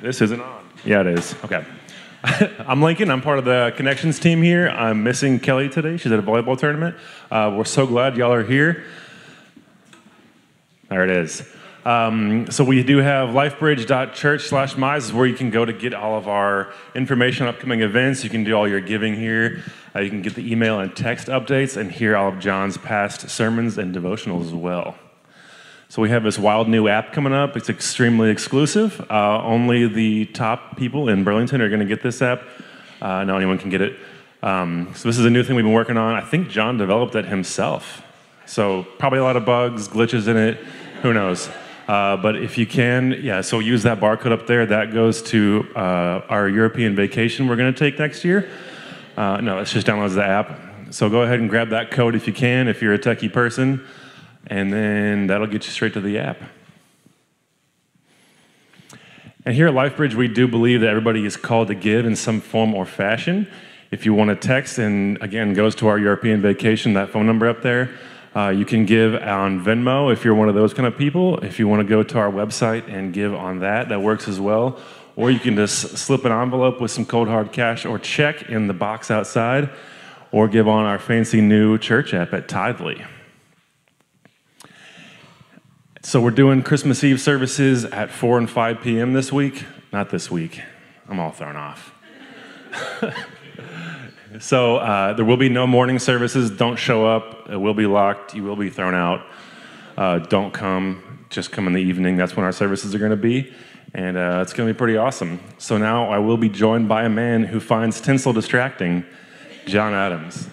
This isn't on. Yeah, it is. Okay. I'm Lincoln. I'm part of the connections team here. I'm missing Kelly today. She's at a volleyball tournament. Uh, we're so glad y'all are here. There it is. Um, so we do have lifebridge.church slash where you can go to get all of our information on upcoming events. You can do all your giving here. Uh, you can get the email and text updates and hear all of John's past sermons and devotionals as well. So we have this wild new app coming up. It's extremely exclusive. Uh, only the top people in Burlington are going to get this app. Uh, no anyone can get it. Um, so this is a new thing we've been working on. I think John developed it himself. So probably a lot of bugs, glitches in it. Who knows? Uh, but if you can, yeah, so use that barcode up there. That goes to uh, our European vacation we're going to take next year. Uh, no, it's just downloads the app. So go ahead and grab that code if you can, if you're a techie person and then that'll get you straight to the app. And here at LifeBridge, we do believe that everybody is called to give in some form or fashion. If you want to text, and again, goes to our European vacation, that phone number up there. Uh, you can give on Venmo if you're one of those kind of people. If you want to go to our website and give on that, that works as well. Or you can just slip an envelope with some cold hard cash or check in the box outside, or give on our fancy new church app at Tithely. So we're doing Christmas Eve services at 4 and 5 p.m. this week. Not this week. I'm all thrown off. so uh, there will be no morning services. Don't show up. It will be locked. You will be thrown out. Uh, don't come. Just come in the evening. That's when our services are going to be. And uh, it's going to be pretty awesome. So now I will be joined by a man who finds tinsel distracting, John Adams.